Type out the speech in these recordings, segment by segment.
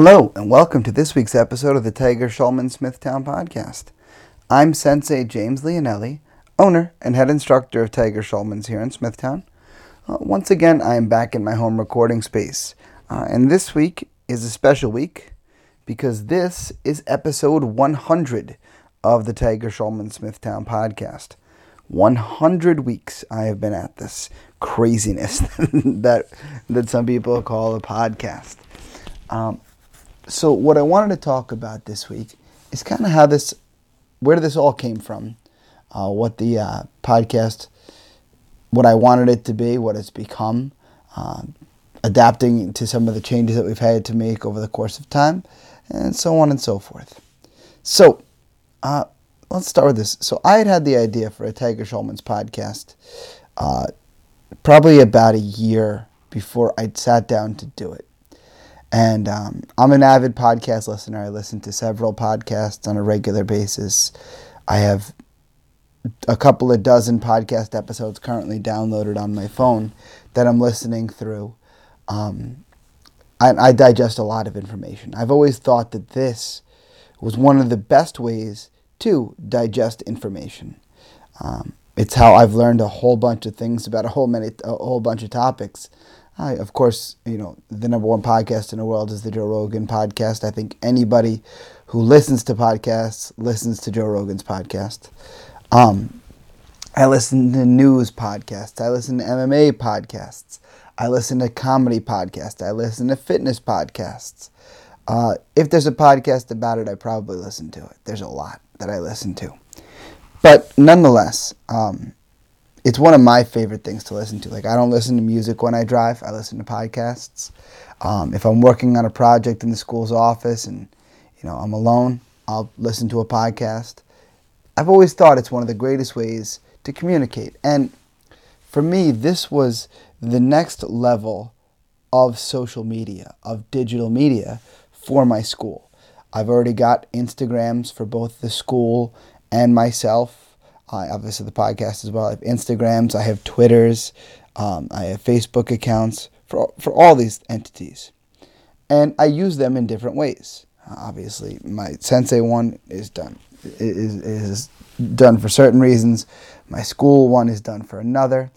Hello, and welcome to this week's episode of the Tiger Schulman Smithtown podcast. I'm Sensei James Leonelli, owner and head instructor of Tiger Schulman's here in Smithtown. Uh, once again, I am back in my home recording space, uh, and this week is a special week because this is episode 100 of the Tiger Schulman Smithtown podcast. 100 weeks I have been at this craziness that that some people call a podcast. Um, so what I wanted to talk about this week is kind of how this, where this all came from, uh, what the uh, podcast, what I wanted it to be, what it's become, uh, adapting to some of the changes that we've had to make over the course of time, and so on and so forth. So, uh, let's start with this. So I had had the idea for a Tiger Schulman's podcast uh, probably about a year before I'd sat down to do it. And um, I'm an avid podcast listener. I listen to several podcasts on a regular basis. I have a couple of dozen podcast episodes currently downloaded on my phone that I'm listening through. Um, I, I digest a lot of information. I've always thought that this was one of the best ways to digest information. Um, it's how I've learned a whole bunch of things about a whole many a whole bunch of topics I, of course, you know, the number one podcast in the world is the Joe Rogan podcast. I think anybody who listens to podcasts listens to Joe Rogan's podcast. Um, I listen to news podcasts. I listen to MMA podcasts. I listen to comedy podcasts. I listen to fitness podcasts. Uh, if there's a podcast about it, I probably listen to it. There's a lot that I listen to. But nonetheless, um, it's one of my favorite things to listen to. Like I don't listen to music when I drive. I listen to podcasts. Um, if I'm working on a project in the school's office and you know I'm alone, I'll listen to a podcast. I've always thought it's one of the greatest ways to communicate. And for me, this was the next level of social media, of digital media for my school. I've already got Instagrams for both the school and myself I obviously the podcast as well. I have Instagrams, I have Twitters, um, I have Facebook accounts for for all these entities, and I use them in different ways. Obviously, my Sensei one is done is is done for certain reasons. My school one is done for another,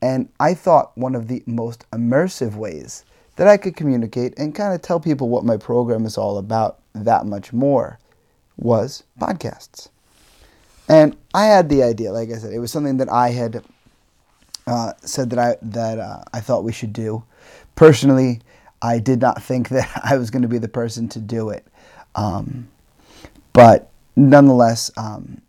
and I thought one of the most immersive ways that I could communicate and kind of tell people what my program is all about that much more was podcasts. And I had the idea, like I said, it was something that I had uh, said that I that uh, I thought we should do. Personally, I did not think that I was going to be the person to do it, um, but nonetheless, um,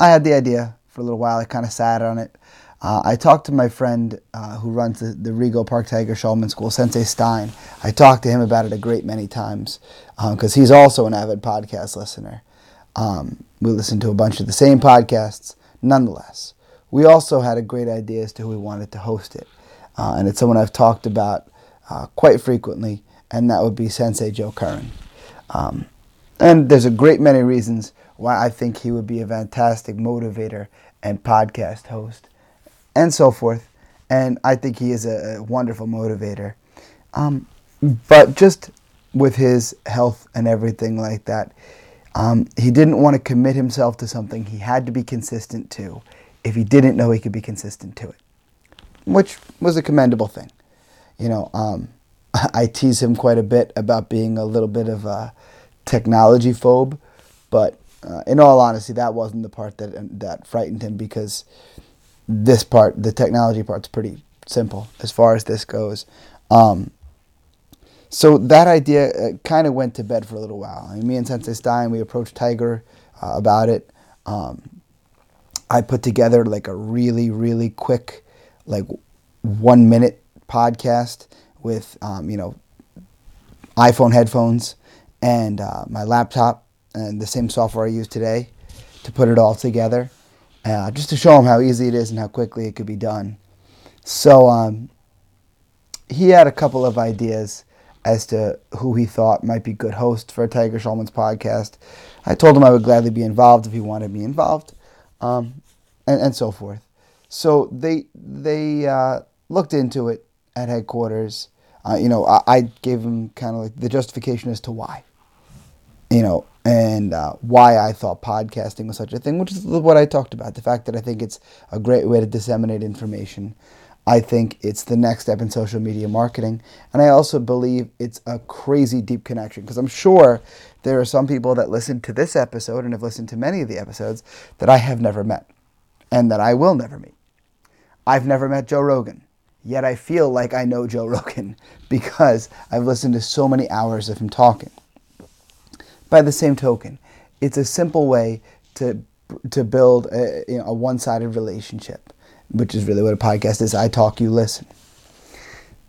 I had the idea for a little while. I kind of sat on it. Uh, I talked to my friend uh, who runs the, the Rego Park Tiger Schulman School, Sensei Stein. I talked to him about it a great many times because um, he's also an avid podcast listener. Um, we listened to a bunch of the same podcasts. Nonetheless, we also had a great idea as to who we wanted to host it. Uh, and it's someone I've talked about uh, quite frequently, and that would be Sensei Joe Curran. Um, and there's a great many reasons why I think he would be a fantastic motivator and podcast host, and so forth. And I think he is a, a wonderful motivator. Um, but just with his health and everything like that, um, he didn't want to commit himself to something he had to be consistent to if he didn't know he could be consistent to it, which was a commendable thing. You know, um, I tease him quite a bit about being a little bit of a technology phobe, but uh, in all honesty, that wasn't the part that that frightened him because this part, the technology part's pretty simple as far as this goes. Um, so that idea uh, kind of went to bed for a little while. I mean, me and Sensei Stein, we approached Tiger uh, about it. Um, I put together like a really, really quick, like one minute podcast with, um, you know, iPhone headphones and uh, my laptop and the same software I use today to put it all together, uh, just to show him how easy it is and how quickly it could be done. So um, he had a couple of ideas as to who he thought might be good hosts for Tiger Schulman's podcast. I told him I would gladly be involved if he wanted me involved, um, and, and so forth. So they they uh, looked into it at headquarters. uh, you know, I, I gave him kind of like the justification as to why, you know, and uh, why I thought podcasting was such a thing, which is what I talked about. The fact that I think it's a great way to disseminate information. I think it's the next step in social media marketing. And I also believe it's a crazy deep connection because I'm sure there are some people that listen to this episode and have listened to many of the episodes that I have never met and that I will never meet. I've never met Joe Rogan, yet I feel like I know Joe Rogan because I've listened to so many hours of him talking. By the same token, it's a simple way to to build a, you know, a one-sided relationship, which is really what a podcast is. I talk, you listen.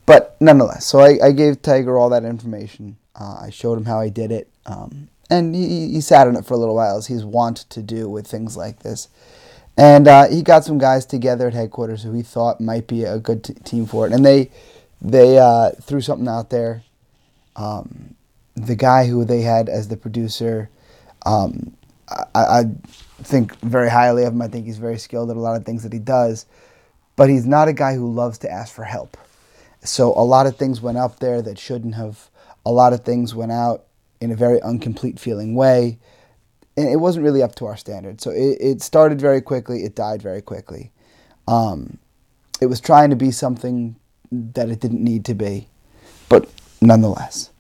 But nonetheless, so I, I gave Tiger all that information. Uh, I showed him how I did it, um, and he, he sat on it for a little while, as he's wont to do with things like this. And uh, he got some guys together at headquarters who he thought might be a good t- team for it, and they they uh, threw something out there. Um, the guy who they had as the producer, um, I, I, think very highly of him. I think he's very skilled at a lot of things that he does, but he's not a guy who loves to ask for help. So a lot of things went up there that shouldn't have. A lot of things went out in a very incomplete feeling way, and it wasn't really up to our standard. So it, it started very quickly. It died very quickly. Um, it was trying to be something that it didn't need to be, but nonetheless.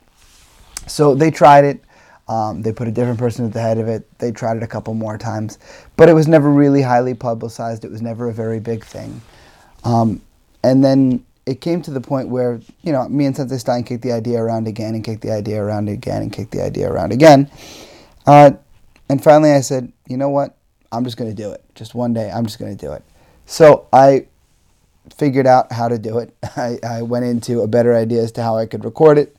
So they tried it. Um, they put a different person at the head of it. They tried it a couple more times, but it was never really highly publicized. It was never a very big thing. Um, and then it came to the point where, you know, me and Sensei Stein kicked the idea around again and kicked the idea around again and kicked the idea around again. Uh, and finally I said, you know what? I'm just going to do it. Just one day, I'm just going to do it. So I figured out how to do it. I, I went into a better idea as to how I could record it.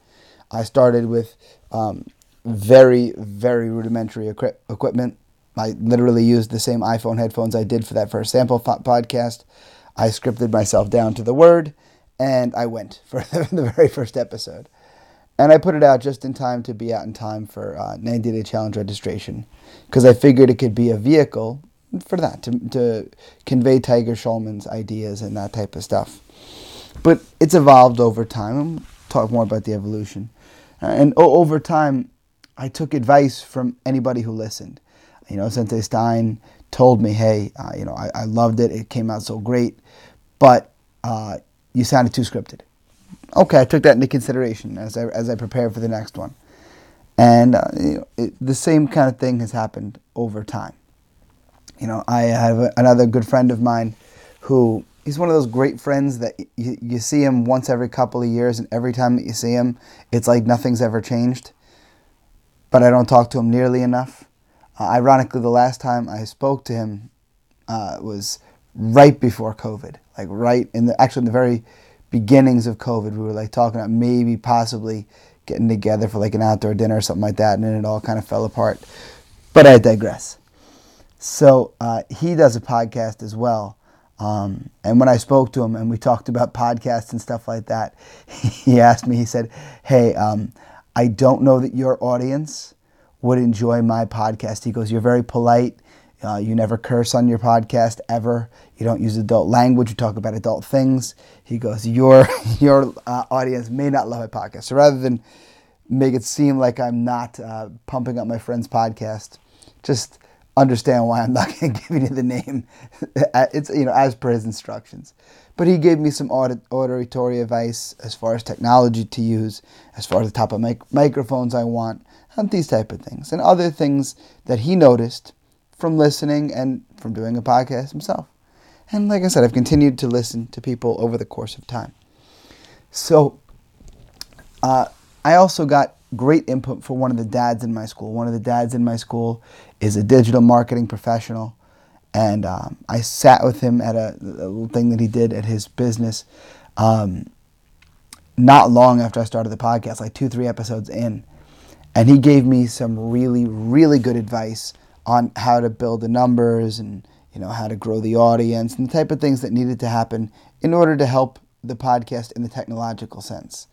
I started with um, very, very rudimentary equi- equipment. I literally used the same iPhone headphones I did for that first sample podcast. I scripted myself down to the word, and I went for the very first episode. And I put it out just in time to be out in time for uh, 90 Day Challenge registration because I figured it could be a vehicle for that, to, to convey Tiger Schulman's ideas and that type of stuff. But it's evolved over time. I'll talk more about the evolution. And over time, I took advice from anybody who listened. You know, Sensei Stein told me, hey, uh, you know, I, I, loved it. It came out so great, but uh, you sounded too scripted. Okay, I took that into consideration as I, as I prepared for the next one. And uh, you know, it, the same kind of thing has happened over time. You know, I have a, another good friend of mine who he's one of those great friends that you, you see him once every couple of years, and every time that you see him, it's like nothing's ever changed. But I don't talk to him nearly enough. Uh, ironically, the last time I spoke to him uh, was right before COVID, like right in the actually in the very beginnings of COVID. We were like talking about maybe possibly getting together for like an outdoor dinner or something like that, and then it all kind of fell apart. But I digress. So uh, he does a podcast as well. Um, and when I spoke to him and we talked about podcasts and stuff like that, he asked me, he said, Hey, um, I don't know that your audience would enjoy my podcast. He goes, You're very polite. Uh, you never curse on your podcast ever. You don't use adult language. You talk about adult things. He goes, Your, your uh, audience may not love my podcast. So rather than make it seem like I'm not uh, pumping up my friend's podcast, just understand why I'm not going to give you the name. it's you know as per his instructions. But he gave me some audit, auditory advice as far as technology to use, as far as the type of mic- microphones I want, and these type of things, and other things that he noticed from listening and from doing a podcast himself. And like I said, I've continued to listen to people over the course of time. So uh, I also got great input from one of the dads in my school. One of the dads in my school is a digital marketing professional. And um, I sat with him at a, a, little thing that he did at his business um, not long after I started the podcast, like two, three episodes in. And he gave me some really, really good advice on how to build the numbers and you know how to grow the audience and the type of things that needed to happen in order to help the podcast in the technological sense.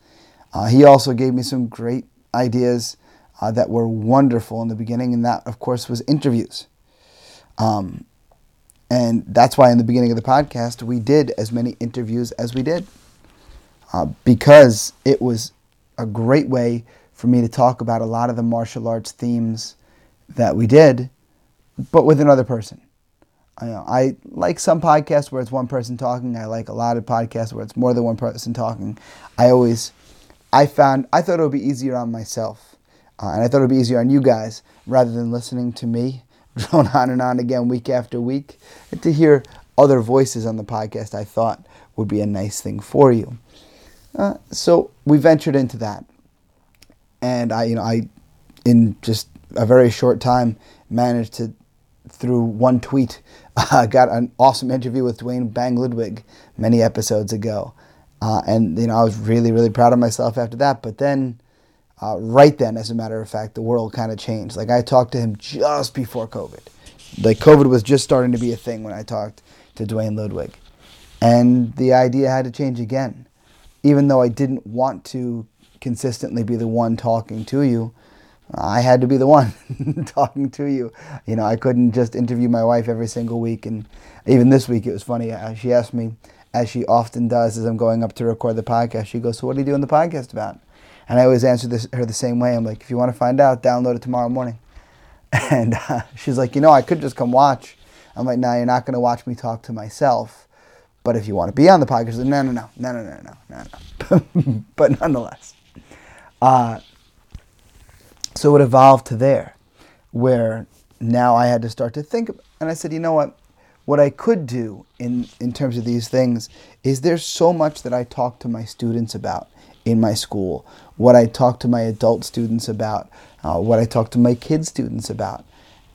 Uh, he also gave me some great ideas uh, that were wonderful in the beginning, and that, of course, was interviews. Um, and that's why in the beginning of the podcast, we did as many interviews as we did. uh, because it was a great way for me to talk about a lot of the martial arts themes that we did, but with another person. I, I like some podcasts where it's one person talking. I like a lot of podcasts where it's more than one person talking. I always, I found, I thought it would be easier on myself. Uh, and I thought it would be easier on you guys rather than listening to me drone on and on again week after week. And to hear other voices on the podcast, I thought would be a nice thing for you. Uh, so we ventured into that, and I, you know, I, in just a very short time, managed to, through one tweet, uh, got an awesome interview with Duane Bang Ludwig many episodes ago, uh, and you know I was really really proud of myself after that. But then uh, right then, as a matter of fact, the world kind of changed. Like I talked to him just before COVID. Like COVID was just starting to be a thing when I talked to Duane Ludwig. And the idea had to change again. Even though I didn't want to consistently be the one talking to you, I had to be the one talking to you. You know, I couldn't just interview my wife every single week. And even this week, it was funny. Uh, she asked me, as she often does as I'm going up to record the podcast, she goes, So, what are you doing the podcast about? And I always answer this, her the same way. I'm like, if you want to find out, download it tomorrow morning. And uh, she's like, you know, I could just come watch. I'm like, no, you're not going to watch me talk to myself. But if you want to be on the podcast, no, no, no, no, no, no, no, no. but nonetheless. Uh, so it evolved to there, where now I had to start to think. And I said, you know what? What I could do in, in terms of these things is there's so much that I talk to my students about in my school, what I talk to my adult students about, uh, what I talk to my kid students about.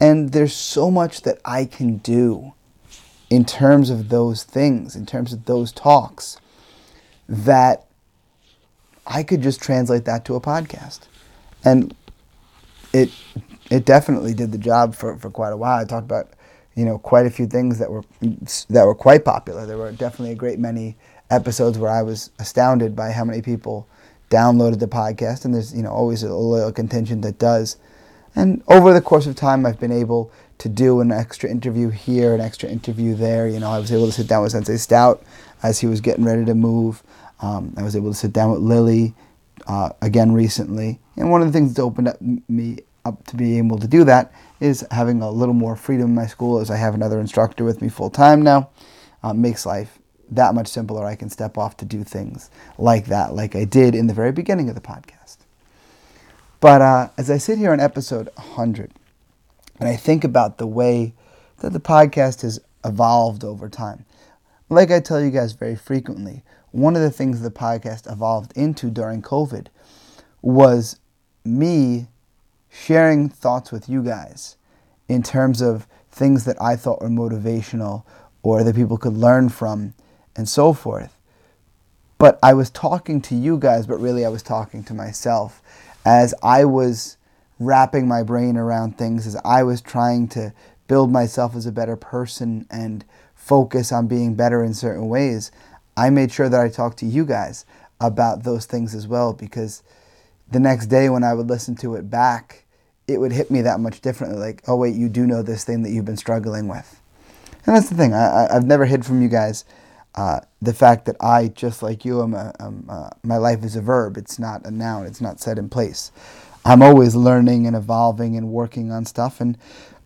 And there's so much that I can do in terms of those things, in terms of those talks, that I could just translate that to a podcast. And it it definitely did the job for, for quite a while. I talked about, you know, quite a few things that were that were quite popular. There were definitely a great many episodes where I was astounded by how many people downloaded the podcast, and there's you know always a loyal contingent that does. And over the course of time, I've been able to do an extra interview here, an extra interview there. You know, I was able to sit down with Sensei Stout as he was getting ready to move. Um, I was able to sit down with Lily uh, again recently, and one of the things that opened up me up to be able to do that is having a little more freedom in my school, as I have another instructor with me full time now. Uh, makes life that much simpler. I can step off to do things like that, like I did in the very beginning of the podcast. But uh, as I sit here on episode 100, and I think about the way that the podcast has evolved over time, like I tell you guys very frequently, one of the things the podcast evolved into during COVID was me sharing thoughts with you guys in terms of things that I thought were motivational or that people could learn from and so forth. But I was talking to you guys, but really I was talking to myself as I was wrapping my brain around things, as I was trying to build myself as a better person and focus on being better in certain ways. I made sure that I talked to you guys about those things as well because the next day when I would listen to it back, it would hit me that much differently. Like, oh, wait, you do know this thing that you've been struggling with. And that's the thing. I, have never hid from you guys uh, the fact that I, just like you, am a, a, my life is a verb. It's not a noun. It's not set in place. I'm always learning and evolving and working on stuff. And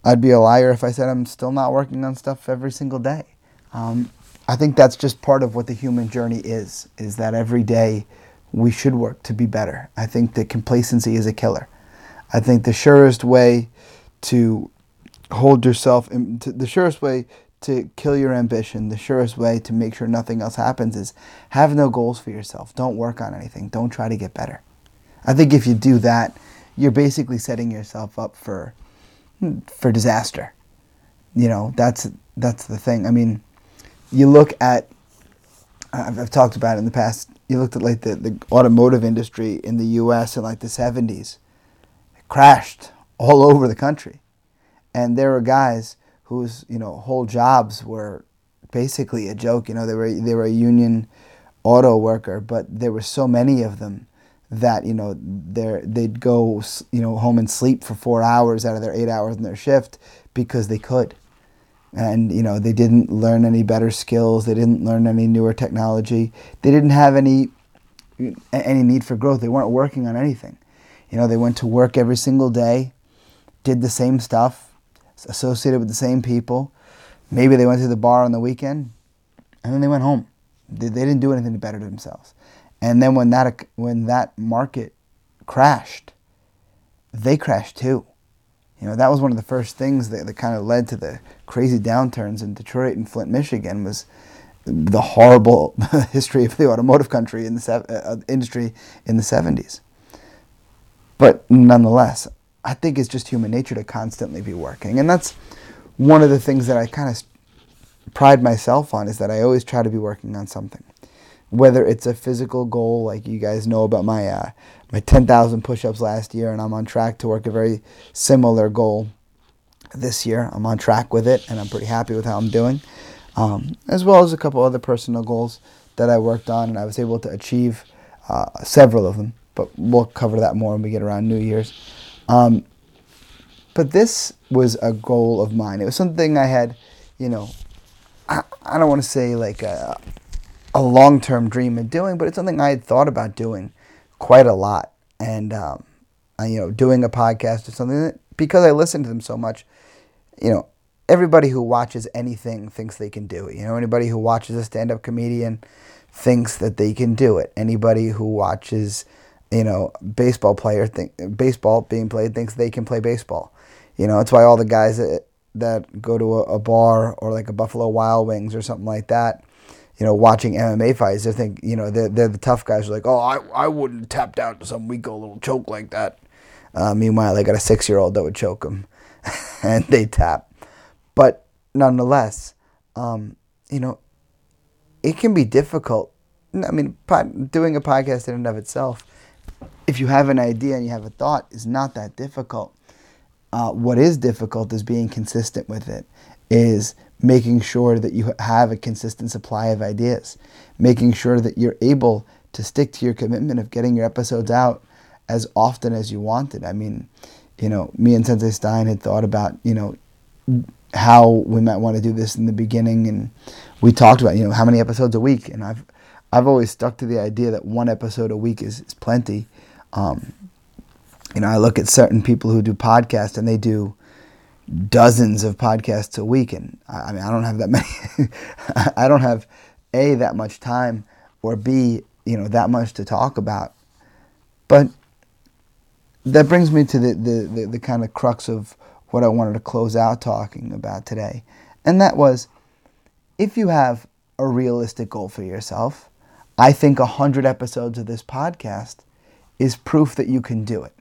I'd be a liar if I said I'm still not working on stuff every single day. Um, I think that's just part of what the human journey is, is that every day we should work to be better. I think that complacency is a killer. I think the surest way to hold yourself, the surest way to kill your ambition, the surest way to make sure nothing else happens is have no goals for yourself. Don't work on anything. Don't try to get better. I think if you do that, you're basically setting yourself up for hmm, for disaster. You know, that's that's the thing. I mean, you look at I've, I've talked about it in the past. You looked at like the, the automotive industry in the U.S. in like the 70s. It crashed all over the country, and there were guys whose you know whole jobs were basically a joke. You know, they were they were a union auto worker, but there were so many of them that you know they they'd go you know home and sleep for four hours out of their eight hours in their shift because they could, and you know they didn't learn any better skills. They didn't learn any newer technology. They didn't have any any need for growth. They weren't working on anything. You know, they went to work every single day, did the same stuff, associated with the same people. Maybe they went to the bar on the weekend, and then they went home. They, they didn't do anything to better themselves. And then when that when that market crashed, they crashed too. You know, that was one of the first things that, that kind of led to the crazy downturns in Detroit and Flint, Michigan was the horrible history of the automotive country in the uh, industry in the 70s. But nonetheless, I think it's just human nature to constantly be working. And that's one of the things that I kind of pride myself on is that I always try to be working on something. Whether it's a physical goal, like you guys know about my uh, my 10,000 push-ups last year, and I'm on track to work a very similar goal this year. I'm on track with it, and I'm pretty happy with how I'm doing, um, as well as a couple other personal goals that I worked on, and I was able to achieve uh, several of them. But we'll cover that more when we get around New Year's. Um, but this was a goal of mine. It was something I had, you know, I, I don't want to say like a, a long term dream of doing, but it's something I had thought about doing quite a lot. And, um, I, you know, doing a podcast or something that, because I listen to them so much, you know, everybody who watches anything thinks they can do it. You know, anybody who watches a stand up comedian thinks that they can do it. Anybody who watches, you know, baseball player think baseball being played thinks they can play baseball. You know, that's why all the guys that that go to a, a bar or like a Buffalo Wild Wings or something like that, you know, watching MMA fights, they think, you know, they're, they're the tough guys are like, oh, I, I wouldn't tap down to some weak old little choke like that. Uh, meanwhile, they got a six year old that would choke them and they tap. But nonetheless, um, you know, it can be difficult. I mean, doing a podcast in and of itself, if you have an idea and you have a thought, is not that difficult. Uh, what is difficult is being consistent with it, is making sure that you have a consistent supply of ideas, making sure that you're able to stick to your commitment of getting your episodes out as often as you wanted. I mean, you know, me and Sensei Stein had thought about, you know, how we might want to do this in the beginning and we talked about, you know, how many episodes a week and I've I've always stuck to the idea that one episode a week is, is plenty. Um, you know, I look at certain people who do podcasts and they do dozens of podcasts a week, and I, mean, I don't have that many. I don't have a that much time, or b you know that much to talk about. But that brings me to the the, the, the kind of crux of what I wanted to close out talking about today, and that was if you have a realistic goal for yourself, I think a hundred episodes of this podcast is proof that you can do it.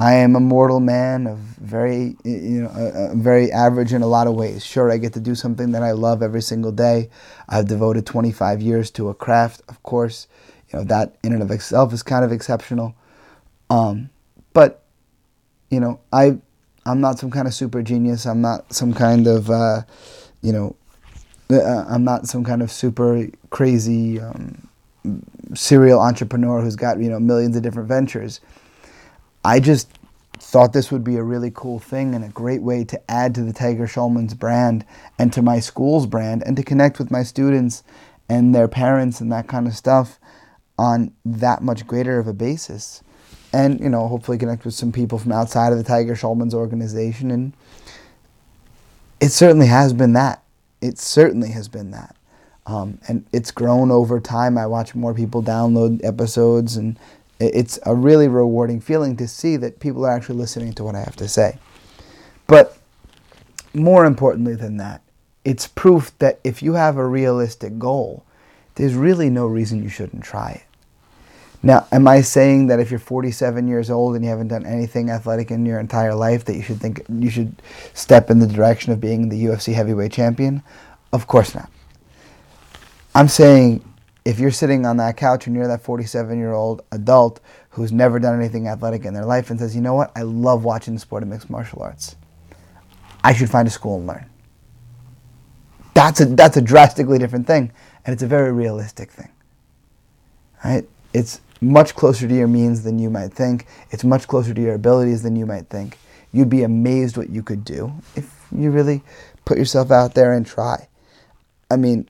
I am a mortal man of very, you know, uh, very average in a lot of ways. Sure, I get to do something that I love every single day. I've devoted 25 years to a craft, of course. You know that in and of itself is kind of exceptional. Um, but you know, I, I'm not some kind of super genius. I'm not some kind of, uh, you know, uh, I'm not some kind of super crazy um, serial entrepreneur who's got you know millions of different ventures I just thought this would be a really cool thing and a great way to add to the Tiger Schulman's brand and to my school's brand and to connect with my students and their parents and that kind of stuff on that much greater of a basis. And, you know, hopefully connect with some people from outside of the Tiger Schulman's organization. And it certainly has been that. It certainly has been that. Um, and it's grown over time. I watch more people download episodes and it's a really rewarding feeling to see that people are actually listening to what I have to say. But more importantly than that, it's proof that if you have a realistic goal, there's really no reason you shouldn't try it. Now, am I saying that if you're 47 years old and you haven't done anything athletic in your entire life that you should think you should step in the direction of being the UFC heavyweight champion? Of course not. I'm saying if you're sitting on that couch and you're that 47 year old adult who's never done anything athletic in their life and says, you know what, I love watching the sport of mixed martial arts, I should find a school and learn. That's a, that's a drastically different thing, and it's a very realistic thing. Right? It's much closer to your means than you might think. It's much closer to your abilities than you might think. You'd be amazed what you could do if you really put yourself out there and try. I mean,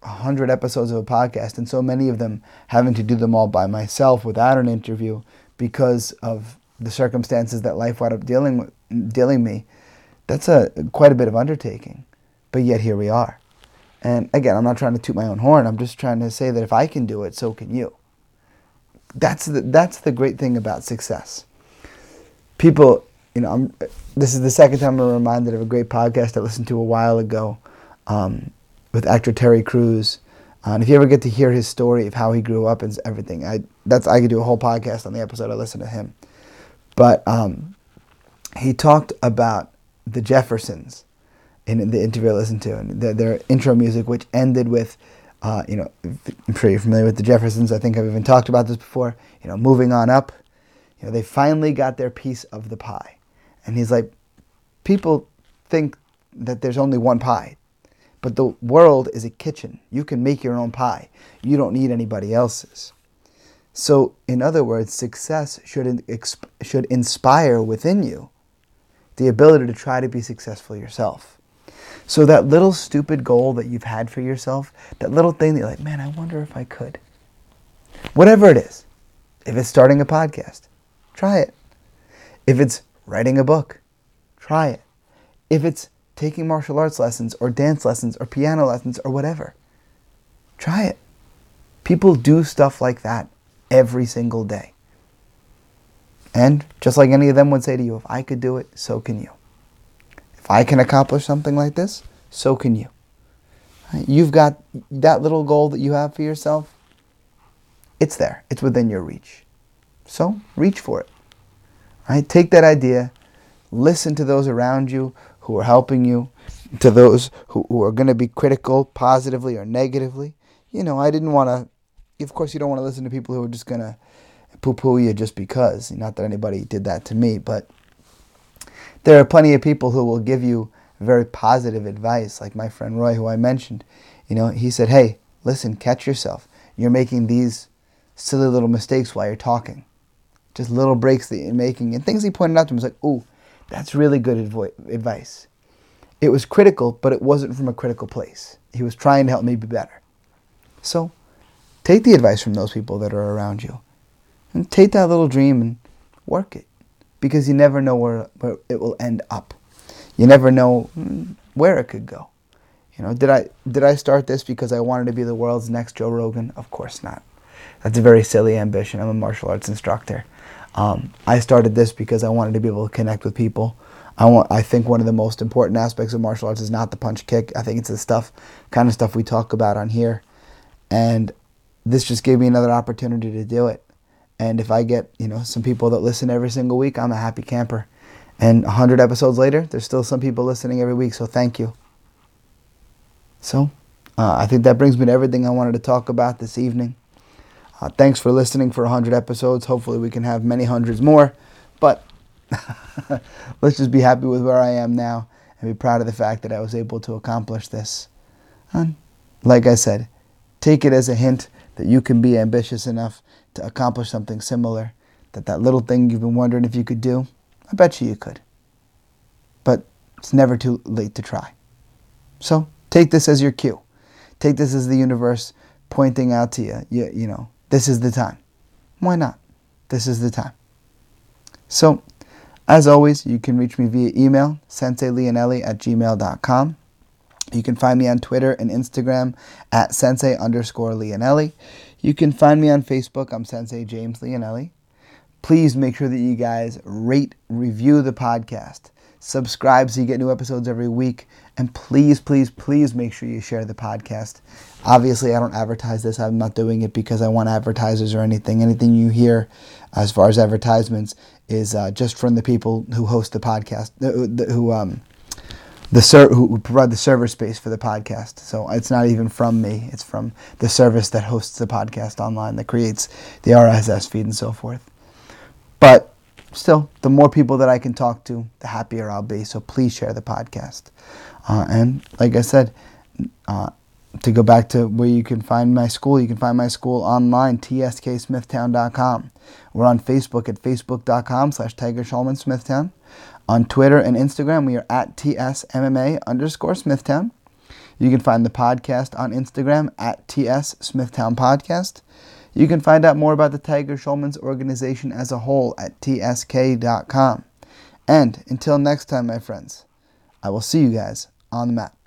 100 episodes of a podcast, and so many of them having to do them all by myself without an interview because of the circumstances that life wound up dealing with, dealing me, that's a quite a bit of undertaking. But yet here we are. And again, I'm not trying to toot my own horn. I'm just trying to say that if I can do it, so can you. That's the, that's the great thing about success. People, you know, I'm, this is the second time I'm reminded of a great podcast I listened to a while ago um, with actor Terry Crews. Uh, and if you ever get to hear his story of how he grew up and everything, I that's I could do a whole podcast on the episode I listened to him. But um, he talked about the Jeffersons in the interview I listened to, and their, their intro music, which ended with, uh, you know, I'm sure you're familiar with the Jeffersons. I think I've even talked about this before. You know, moving on up, you know, they finally got their piece of the pie, and he's like, people think that there's only one pie, but the world is a kitchen. You can make your own pie. You don't need anybody else's. So, in other words, success should should inspire within you the ability to try to be successful yourself. So that little stupid goal that you've had for yourself, that little thing that you're like, man, I wonder if I could. Whatever it is. If it's starting a podcast, try it. If it's writing a book, try it. If it's taking martial arts lessons or dance lessons or piano lessons or whatever, try it. People do stuff like that every single day. And just like any of them would say to you, if I could do it, so can you. If I can accomplish something like this, so can you. You've got that little goal that you have for yourself. It's there. It's within your reach. So reach for it. Right? Take that idea, listen to those around you who are helping you, to those who, who are going to be critical positively or negatively. You know, I didn't want to, of course, you don't want to listen to people who are just going to poo poo you just because. Not that anybody did that to me, but there are plenty of people who will give you very positive advice, like my friend Roy, who I mentioned. You know, he said, "Hey, listen, catch yourself. You're making these silly little mistakes while you're talking, just little breaks that you're making." And things he pointed out to me was like, "Ooh, that's really good advice." It was critical, but it wasn't from a critical place. He was trying to help me be better. So, take the advice from those people that are around you, and take that little dream and work it because you never know where, where it will end up. You never know mm, where it could go. You know, did I did I start this because I wanted to be the world's next Joe Rogan? Of course not. That's a very silly ambition. I'm a martial arts instructor. Um, I started this because I wanted to be able to connect with people. I want. I think one of the most important aspects of martial arts is not the punch kick. I think it's the stuff, kind of stuff we talk about on here, and this just gave me another opportunity to do it. And if I get, you know, some people that listen every single week, I'm a happy camper. And 100 episodes later, there's still some people listening every week, so thank you. So, uh, I think that brings me to everything I wanted to talk about this evening. Uh, thanks for listening for 100 episodes. Hopefully, we can have many hundreds more. But let's just be happy with where I am now and be proud of the fact that I was able to accomplish this. And like I said, take it as a hint that you can be ambitious enough to accomplish something similar, that that little thing you've been wondering if you could do, I bet you you could. But it's never too late to try. So take this as your cue. Take this as the universe pointing out to you, you, you know, this is the time. Why not? This is the time. So, as always, you can reach me via email, senseileonelli at gmail.com. You can find me on Twitter and Instagram at sensei underscore leonelli. You can find me on Facebook. I'm Sensei James Leonelli. Please make sure that you guys rate, review the podcast, subscribe so you get new episodes every week, and please, please, please make sure you share the podcast. Obviously, I don't advertise this. I'm not doing it because I want advertisers or anything. Anything you hear as far as advertisements is uh, just from the people who host the podcast, who um, the ser- who provide the server space for the podcast. So it's not even from me; it's from the service that hosts the podcast online that creates the RSS feed and so forth. But still, the more people that I can talk to, the happier I'll be. So please share the podcast. Uh, and like I said, uh, to go back to where you can find my school, you can find my school online, tsksmithtown.com. We're on Facebook at facebook.com slash Tiger Schulman Smithtown. On Twitter and Instagram, we are at TSMMA underscore Smithtown. You can find the podcast on Instagram at TS Smithtown Podcast. You can find out more about the Tiger Schulman's organization as a whole at tsk.com. And until next time, my friends, I will see you guys on the map.